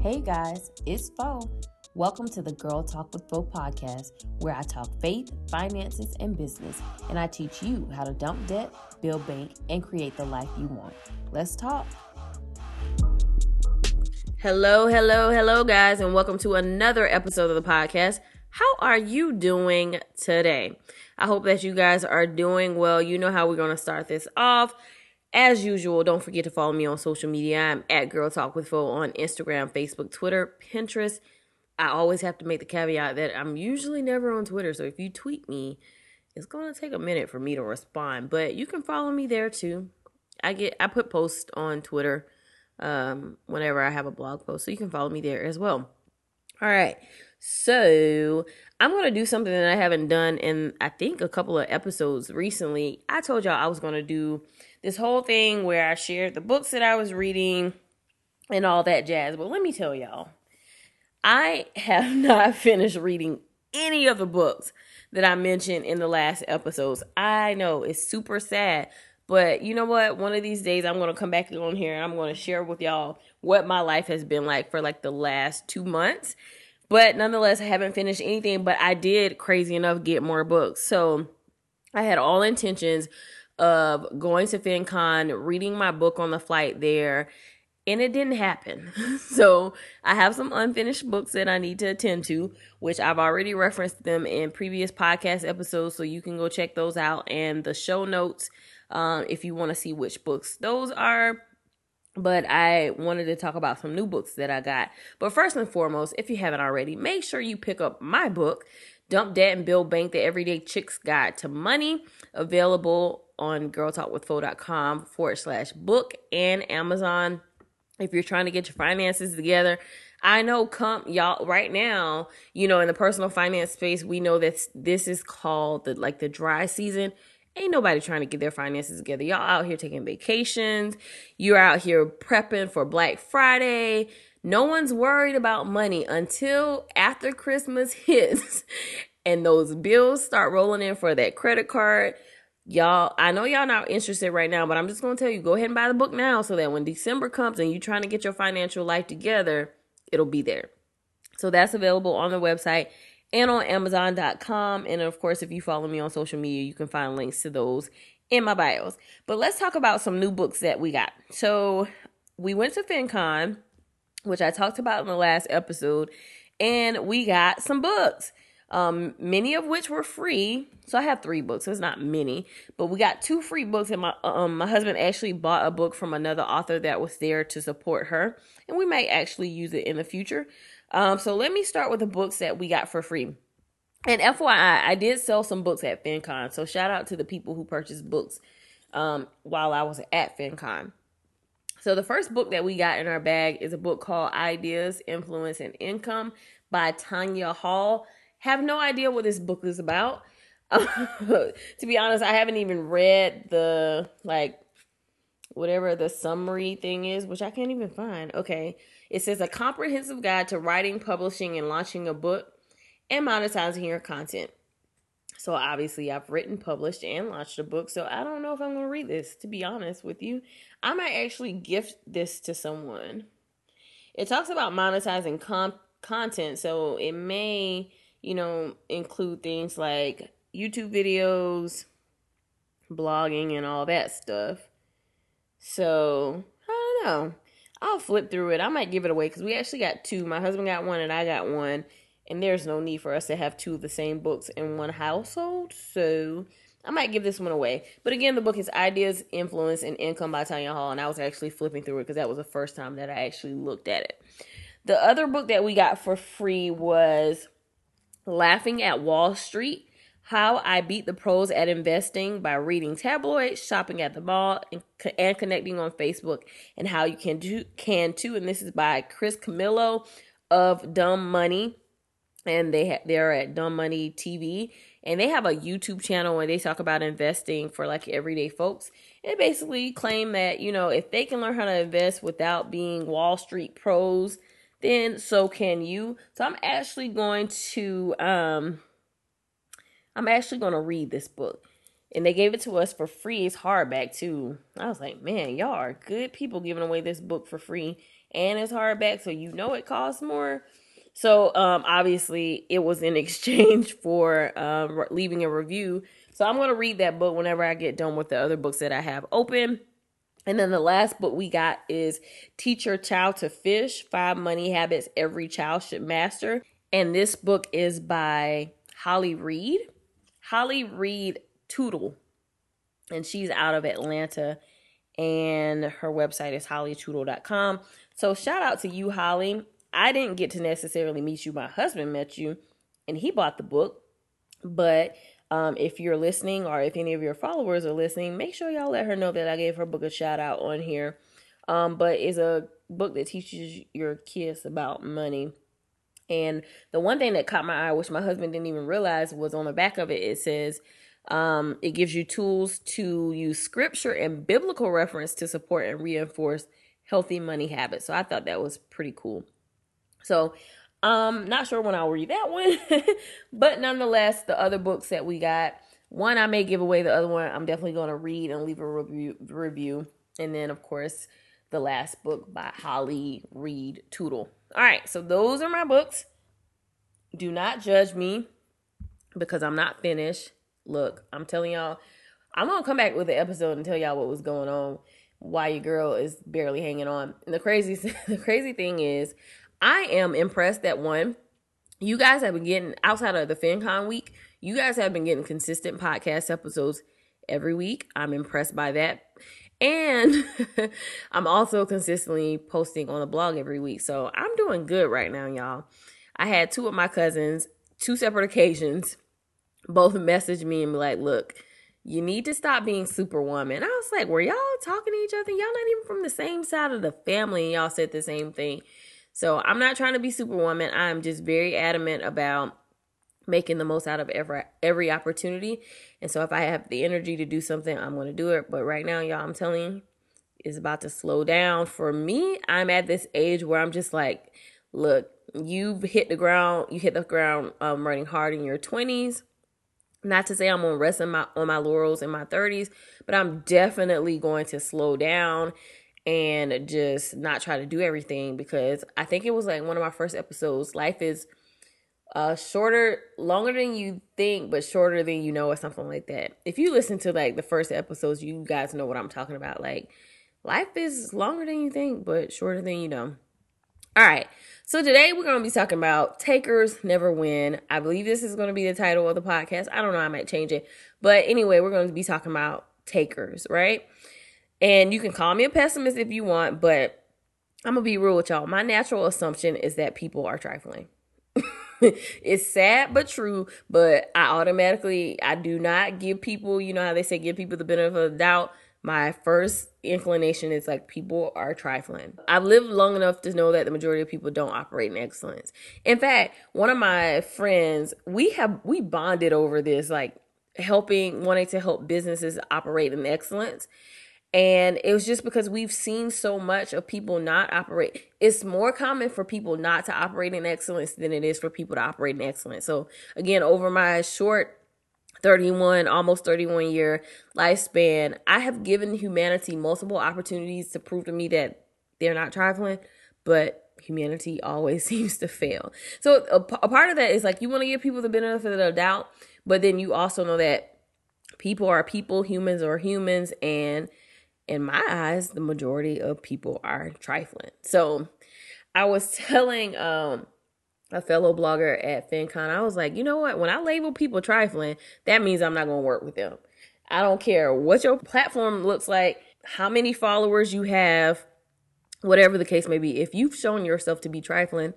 Hey guys, it's Fo. Welcome to the Girl Talk with Fo podcast, where I talk faith, finances, and business, and I teach you how to dump debt, build bank, and create the life you want. Let's talk. Hello, hello, hello, guys, and welcome to another episode of the podcast. How are you doing today? I hope that you guys are doing well. You know how we're going to start this off. As usual, don't forget to follow me on social media. I'm at Girl Talk with Fo on Instagram, Facebook, Twitter, Pinterest. I always have to make the caveat that I'm usually never on Twitter. So if you tweet me, it's going to take a minute for me to respond. But you can follow me there too. I get I put posts on Twitter um, whenever I have a blog post, so you can follow me there as well. All right. So I'm going to do something that I haven't done in, I think, a couple of episodes recently. I told y'all I was going to do this whole thing where I shared the books that I was reading and all that jazz. But let me tell y'all, I have not finished reading any of the books that I mentioned in the last episodes. I know it's super sad, but you know what? One of these days I'm going to come back on here and I'm going to share with y'all what my life has been like for like the last two months but nonetheless, I haven't finished anything, but I did, crazy enough, get more books. So I had all intentions of going to FinCon, reading my book on the flight there, and it didn't happen. so I have some unfinished books that I need to attend to, which I've already referenced them in previous podcast episodes, so you can go check those out and the show notes um, if you want to see which books those are but I wanted to talk about some new books that I got. But first and foremost, if you haven't already, make sure you pick up my book, Dump Debt and Build Bank, The Everyday Chick's Guide to Money, available on girltalkwithfo.com forward slash book and Amazon. If you're trying to get your finances together, I know come y'all right now, you know, in the personal finance space, we know that this is called the like the dry season Ain't nobody trying to get their finances together. Y'all out here taking vacations. You're out here prepping for Black Friday. No one's worried about money until after Christmas hits and those bills start rolling in for that credit card. Y'all, I know y'all not interested right now, but I'm just going to tell you go ahead and buy the book now so that when December comes and you're trying to get your financial life together, it'll be there. So that's available on the website and on Amazon.com. And of course, if you follow me on social media, you can find links to those in my bios. But let's talk about some new books that we got. So we went to FinCon, which I talked about in the last episode, and we got some books. Um, many of which were free. So I have three books. So it's not many, but we got two free books, and my um my husband actually bought a book from another author that was there to support her, and we might actually use it in the future. Um, so let me start with the books that we got for free. And FYI, I did sell some books at FinCon. So shout out to the people who purchased books um, while I was at FinCon. So the first book that we got in our bag is a book called Ideas, Influence, and Income by Tanya Hall. Have no idea what this book is about. to be honest, I haven't even read the like whatever the summary thing is, which I can't even find. Okay. It says a comprehensive guide to writing, publishing, and launching a book and monetizing your content. So obviously, I've written, published, and launched a book. So I don't know if I'm going to read this, to be honest with you. I might actually gift this to someone. It talks about monetizing com- content. So it may, you know, include things like YouTube videos, blogging, and all that stuff. So I don't know. I'll flip through it. I might give it away because we actually got two. My husband got one and I got one. And there's no need for us to have two of the same books in one household. So I might give this one away. But again, the book is Ideas, Influence, and Income by Tanya Hall. And I was actually flipping through it because that was the first time that I actually looked at it. The other book that we got for free was Laughing at Wall Street how I Beat the Pros at Investing by reading tabloids, shopping at the mall, and, and connecting on Facebook, and how you can do can too. And this is by Chris Camillo of Dumb Money, and they ha- they're at Dumb Money TV, and they have a YouTube channel where they talk about investing for like everyday folks. And basically claim that you know if they can learn how to invest without being Wall Street pros, then so can you. So I'm actually going to um I'm actually going to read this book. And they gave it to us for free. It's hardback too. I was like, man, y'all are good people giving away this book for free. and it's hardback, so you know it costs more. So um, obviously, it was in exchange for um, leaving a review. So I'm going to read that book whenever I get done with the other books that I have open. And then the last book we got is Teach Your Child to Fish Five Money Habits Every Child Should Master. And this book is by Holly Reed. Holly Reed Tootle. And she's out of Atlanta. And her website is hollytootle.com. So shout out to you, Holly. I didn't get to necessarily meet you. My husband met you and he bought the book. But um, if you're listening or if any of your followers are listening, make sure y'all let her know that I gave her book a shout out on here. Um, but it's a book that teaches your kids about money. And the one thing that caught my eye, which my husband didn't even realize, was on the back of it. It says um, it gives you tools to use scripture and biblical reference to support and reinforce healthy money habits. So I thought that was pretty cool. So um, not sure when I'll read that one, but nonetheless, the other books that we got, one I may give away, the other one I'm definitely going to read and leave a review. Review, and then of course the last book by Holly Reed Tootle. All right, so those are my books. Do not judge me because I'm not finished. Look, I'm telling y'all, I'm gonna come back with an episode and tell y'all what was going on, why your girl is barely hanging on. And the crazy, the crazy thing is, I am impressed that one, you guys have been getting outside of the FinCon week, you guys have been getting consistent podcast episodes every week. I'm impressed by that. And I'm also consistently posting on the blog every week. So I'm doing good right now, y'all. I had two of my cousins, two separate occasions, both message me and be like, look, you need to stop being superwoman. I was like, were y'all talking to each other? Y'all not even from the same side of the family, and y'all said the same thing. So I'm not trying to be superwoman. I'm just very adamant about making the most out of every every opportunity. And so if I have the energy to do something, I'm going to do it. But right now, y'all, I'm telling you, it's about to slow down. For me, I'm at this age where I'm just like, look, you've hit the ground, you hit the ground um, running hard in your 20s. Not to say I'm gonna rest my on my laurels in my 30s, but I'm definitely going to slow down and just not try to do everything because I think it was like one of my first episodes. Life is uh shorter, longer than you think, but shorter than you know, or something like that. If you listen to like the first episodes, you guys know what I'm talking about. Like life is longer than you think, but shorter than you know. All right. So today we're going to be talking about takers never win. I believe this is going to be the title of the podcast. I don't know, I might change it. But anyway, we're going to be talking about takers, right? And you can call me a pessimist if you want, but I'm to be real with y'all. My natural assumption is that people are trifling. it's sad but true, but I automatically I do not give people, you know how they say give people the benefit of the doubt. My first inclination is like people are trifling. I've lived long enough to know that the majority of people don't operate in excellence. In fact, one of my friends, we have we bonded over this like helping wanting to help businesses operate in excellence and it was just because we've seen so much of people not operate. It's more common for people not to operate in excellence than it is for people to operate in excellence. So, again, over my short 31, almost 31 year lifespan, I have given humanity multiple opportunities to prove to me that they're not trifling, but humanity always seems to fail. So, a, a part of that is like you want to give people the benefit of the doubt, but then you also know that people are people, humans are humans, and in my eyes, the majority of people are trifling. So I was telling um a fellow blogger at FinCon, I was like, you know what? When I label people trifling, that means I'm not going to work with them. I don't care what your platform looks like, how many followers you have, whatever the case may be. If you've shown yourself to be trifling,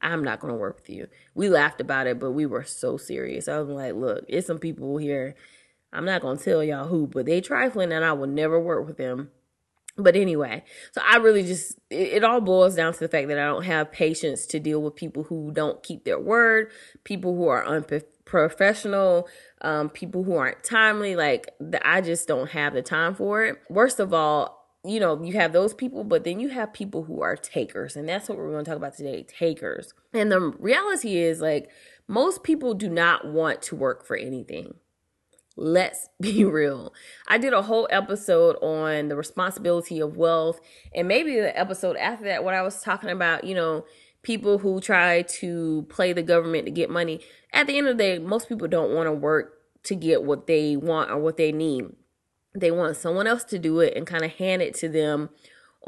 I'm not going to work with you. We laughed about it, but we were so serious. I was like, look, it's some people here I'm not gonna tell y'all who, but they trifling and I will never work with them. But anyway, so I really just it, it, all boils down to the fact that I don't have patience to deal with people who don't keep their word, people who are unprofessional, um, people who aren't timely. Like the, I just don't have the time for it. Worst of all, you know, you have those people, but then you have people who are takers, and that's what we're going to talk about today takers. And the reality is, like, most people do not want to work for anything. Let's be real. I did a whole episode on the responsibility of wealth, and maybe the episode after that, what I was talking about, you know, people who try to play the government to get money. At the end of the day, most people don't want to work to get what they want or what they need. They want someone else to do it and kind of hand it to them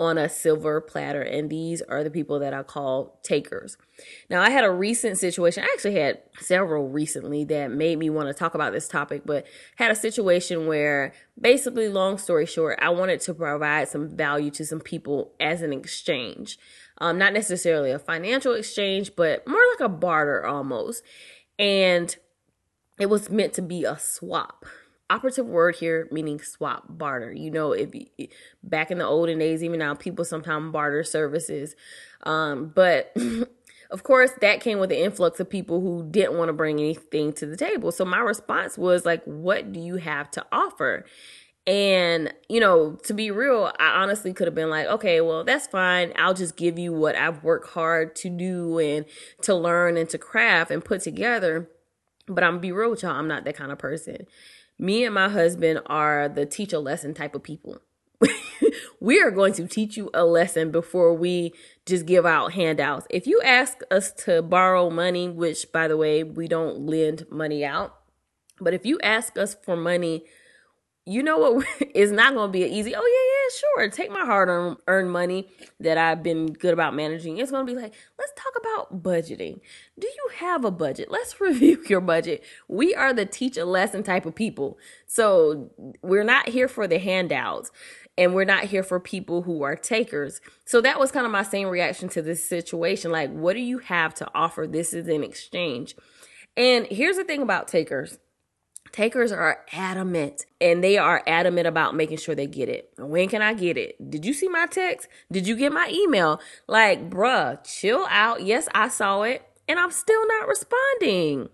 on a silver platter. And these are the people that I call takers. Now, I had a recent situation. I actually had several recently that made me want to talk about this topic, but had a situation where basically, long story short, I wanted to provide some value to some people as an exchange. Um, not necessarily a financial exchange, but more like a barter almost. And it was meant to be a swap operative word here meaning swap barter. You know if back in the olden days even now people sometimes barter services. Um, but of course that came with the influx of people who didn't want to bring anything to the table. So my response was like what do you have to offer? And you know to be real i honestly could have been like okay well that's fine. I'll just give you what i've worked hard to do and to learn and to craft and put together. But i'm be real with y'all i'm not that kind of person me and my husband are the teach a lesson type of people. we are going to teach you a lesson before we just give out handouts. If you ask us to borrow money, which by the way, we don't lend money out, but if you ask us for money you know what it's not going to be easy oh yeah sure take my hard earned money that i've been good about managing. It's going to be like let's talk about budgeting. Do you have a budget? Let's review your budget. We are the teach a lesson type of people. So we're not here for the handouts and we're not here for people who are takers. So that was kind of my same reaction to this situation. Like what do you have to offer? This is an exchange. And here's the thing about takers Takers are adamant and they are adamant about making sure they get it. When can I get it? Did you see my text? Did you get my email? Like, bruh, chill out. Yes, I saw it and I'm still not responding.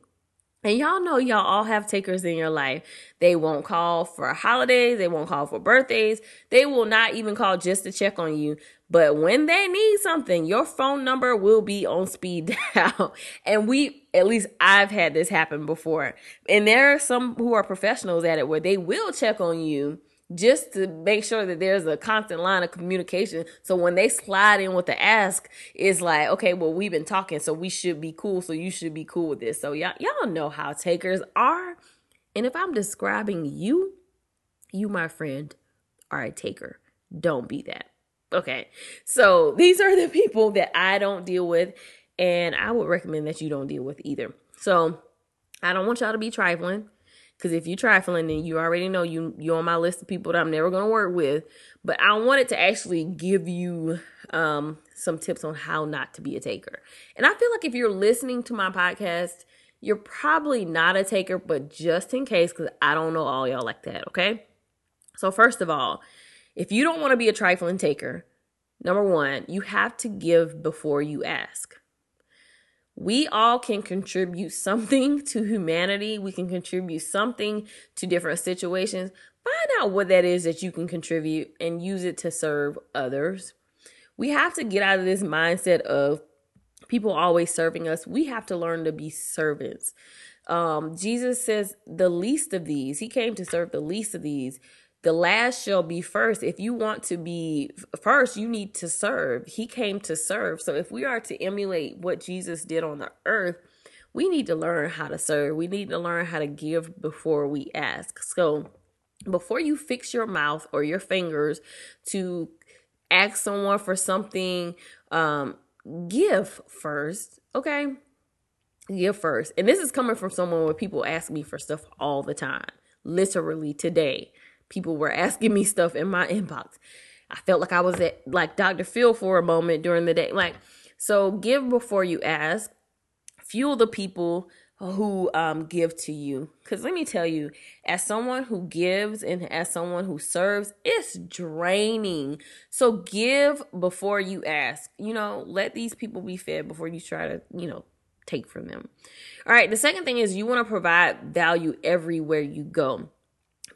And y'all know y'all all have takers in your life. They won't call for holidays. They won't call for birthdays. They will not even call just to check on you. But when they need something, your phone number will be on speed dial. and we, at least I've had this happen before. And there are some who are professionals at it where they will check on you just to make sure that there's a constant line of communication. So when they slide in with the ask, it's like, okay, well, we've been talking, so we should be cool. So you should be cool with this. So y'all, y'all know how takers are. And if I'm describing you, you, my friend, are a taker. Don't be that. Okay. So these are the people that I don't deal with. And I would recommend that you don't deal with either. So I don't want y'all to be trifling. Because if you're trifling, then you already know you you're on my list of people that I'm never gonna work with. But I wanted to actually give you um, some tips on how not to be a taker. And I feel like if you're listening to my podcast, you're probably not a taker, but just in case, because I don't know all y'all like that. Okay. So first of all, if you don't want to be a trifling taker, number one, you have to give before you ask we all can contribute something to humanity. We can contribute something to different situations. Find out what that is that you can contribute and use it to serve others. We have to get out of this mindset of people always serving us. We have to learn to be servants. Um, Jesus says, the least of these, he came to serve the least of these the last shall be first. If you want to be first, you need to serve. He came to serve. So if we are to emulate what Jesus did on the earth, we need to learn how to serve. We need to learn how to give before we ask. So before you fix your mouth or your fingers to ask someone for something, um, give first. Okay. Give first. And this is coming from someone where people ask me for stuff all the time. Literally today people were asking me stuff in my inbox. I felt like I was at like Dr. Phil for a moment during the day. Like, so give before you ask. Fuel the people who um, give to you. Because let me tell you, as someone who gives and as someone who serves, it's draining. So give before you ask. You know, let these people be fed before you try to, you know, take from them. All right. The second thing is you want to provide value everywhere you go.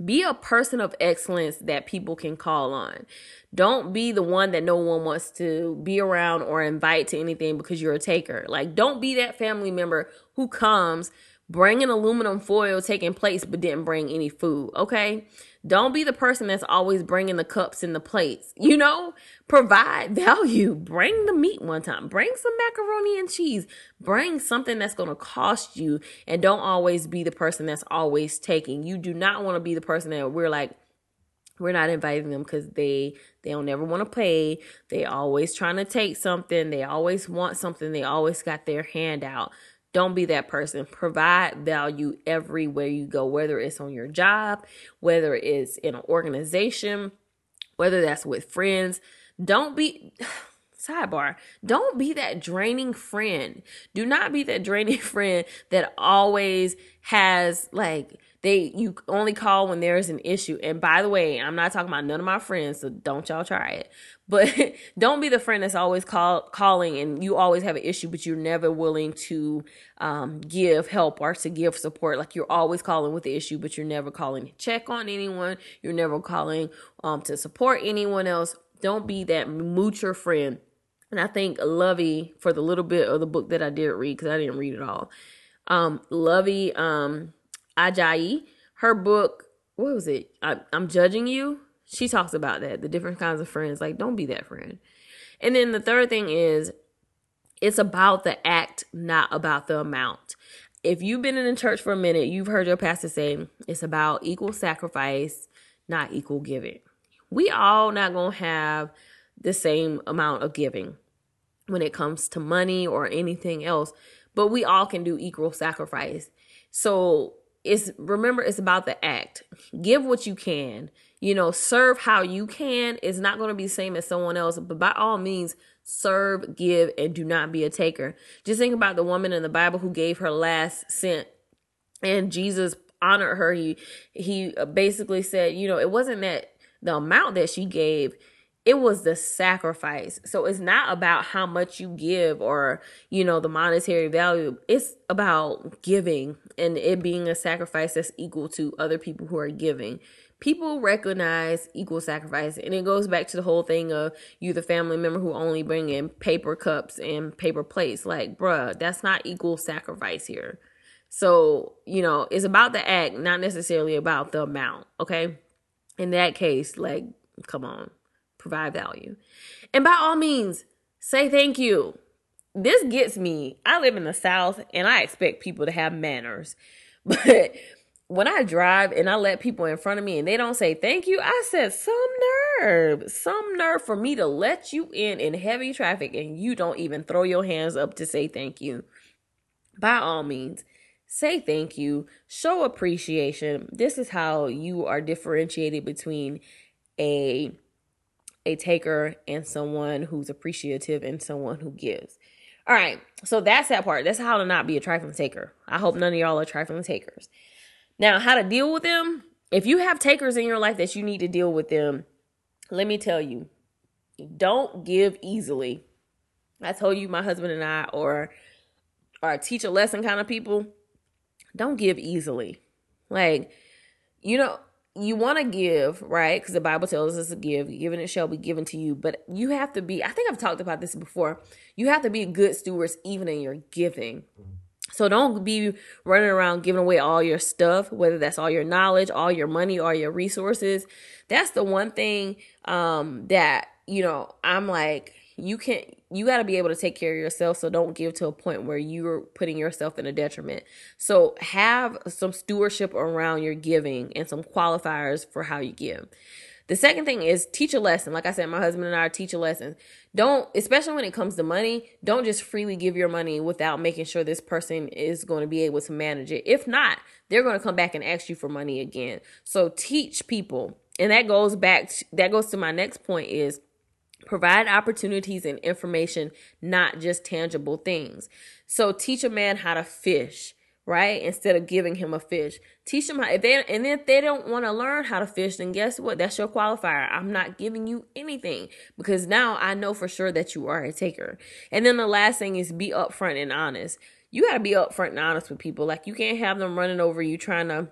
Be a person of excellence that people can call on. Don't be the one that no one wants to be around or invite to anything because you're a taker. Like, don't be that family member who comes, bringing aluminum foil taking place but didn't bring any food, okay? Don't be the person that's always bringing the cups and the plates. You know, provide value. Bring the meat one time. Bring some macaroni and cheese. Bring something that's going to cost you and don't always be the person that's always taking. You do not want to be the person that we're like, we're not inviting them because they they don't ever want to pay they always trying to take something they always want something they always got their hand out don't be that person. Provide value everywhere you go whether it's on your job whether it's in an organization whether that's with friends. Don't be sidebar don't be that draining friend do not be that draining friend that always has like they you only call when there's an issue. And by the way, I'm not talking about none of my friends, so don't y'all try it. But don't be the friend that's always call calling and you always have an issue, but you're never willing to um, give help or to give support. Like you're always calling with the issue, but you're never calling to check on anyone. You're never calling um, to support anyone else. Don't be that moocher friend. And I think Luvvie, for the little bit of the book that I did read, because I didn't read it all, um, Luvvie, um, Ajayi, her book, what was it? I, I'm judging you. She talks about that, the different kinds of friends. Like, don't be that friend. And then the third thing is, it's about the act, not about the amount. If you've been in the church for a minute, you've heard your pastor say it's about equal sacrifice, not equal giving. We all not gonna have the same amount of giving when it comes to money or anything else, but we all can do equal sacrifice. So it's remember it's about the act. Give what you can. You know serve how you can. It's not going to be the same as someone else but by all means serve give and do not be a taker. Just think about the woman in the bible who gave her last cent and jesus honored her. He he basically said you know it wasn't that the amount that she gave it was the sacrifice. So it's not about how much you give or, you know, the monetary value. It's about giving and it being a sacrifice that's equal to other people who are giving. People recognize equal sacrifice and it goes back to the whole thing of you the family member who only bring in paper cups and paper plates. Like, bruh, that's not equal sacrifice here. So, you know, it's about the act, not necessarily about the amount, okay? In that case, like, come on provide value. And by all means, say thank you. This gets me. I live in the South and I expect people to have manners. But when I drive and I let people in front of me and they don't say thank you, I said, some nerve, some nerve for me to let you in in heavy traffic and you don't even throw your hands up to say thank you. By all means, say thank you, show appreciation. This is how you are differentiated between a a taker and someone who's appreciative and someone who gives. All right, so that's that part. That's how to not be a trifling taker. I hope none of y'all are trifling takers. Now, how to deal with them? If you have takers in your life that you need to deal with them, let me tell you, don't give easily. I told you my husband and I are are teach a lesson kind of people. Don't give easily. Like, you know, you want to give, right? Because the Bible tells us to give. Given it shall be given to you. But you have to be, I think I've talked about this before. You have to be good stewards even in your giving. So don't be running around giving away all your stuff, whether that's all your knowledge, all your money, all your resources. That's the one thing um, that, you know, I'm like, you can't you got to be able to take care of yourself so don't give to a point where you're putting yourself in a detriment. So have some stewardship around your giving and some qualifiers for how you give. The second thing is teach a lesson. Like i said my husband and i teach a lesson. Don't especially when it comes to money don't just freely give your money without making sure this person is going to be able to manage it. If not they're going to come back and ask you for money again. So teach people. And that goes back that goes to my next point is Provide opportunities and information, not just tangible things. So teach a man how to fish, right? Instead of giving him a fish. Teach them how if they and if they don't want to learn how to fish, then guess what? That's your qualifier. I'm not giving you anything because now I know for sure that you are a taker. And then the last thing is be upfront and honest. You gotta be upfront and honest with people. Like you can't have them running over you trying to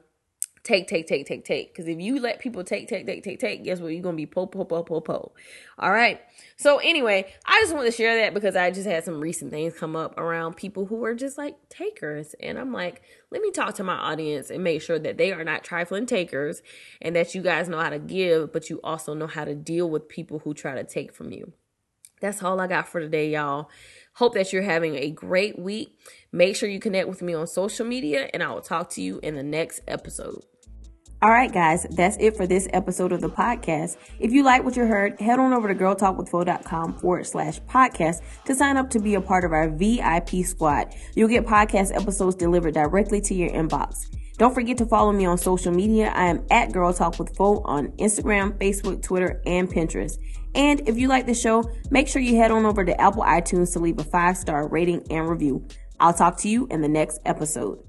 take, take, take, take, take. Because if you let people take, take, take, take, take, guess what? You're gonna be po, po, po, po, po. All right. So anyway, I just want to share that because I just had some recent things come up around people who are just like takers, and I'm like, let me talk to my audience and make sure that they are not trifling takers, and that you guys know how to give, but you also know how to deal with people who try to take from you. That's all I got for today, y'all. Hope that you're having a great week. Make sure you connect with me on social media, and I will talk to you in the next episode. All right, guys, that's it for this episode of the podcast. If you like what you heard, head on over to girltalkwithfo.com forward slash podcast to sign up to be a part of our VIP squad. You'll get podcast episodes delivered directly to your inbox. Don't forget to follow me on social media. I am at Girl Talk with Fo on Instagram, Facebook, Twitter, and Pinterest. And if you like the show, make sure you head on over to Apple iTunes to leave a five star rating and review. I'll talk to you in the next episode.